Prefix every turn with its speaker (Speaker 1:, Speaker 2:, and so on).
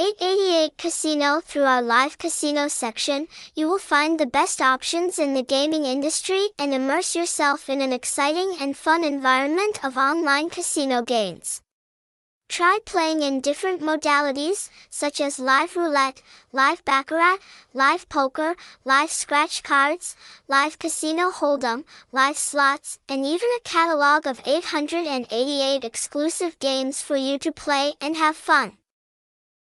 Speaker 1: 888 Casino Through our live casino section, you will find the best options in the gaming industry and immerse yourself in an exciting and fun environment of online casino games. Try playing in different modalities, such as live roulette, live baccarat, live poker, live scratch cards, live casino hold'em, live slots, and even a catalog of 888 exclusive games for you to play and have fun.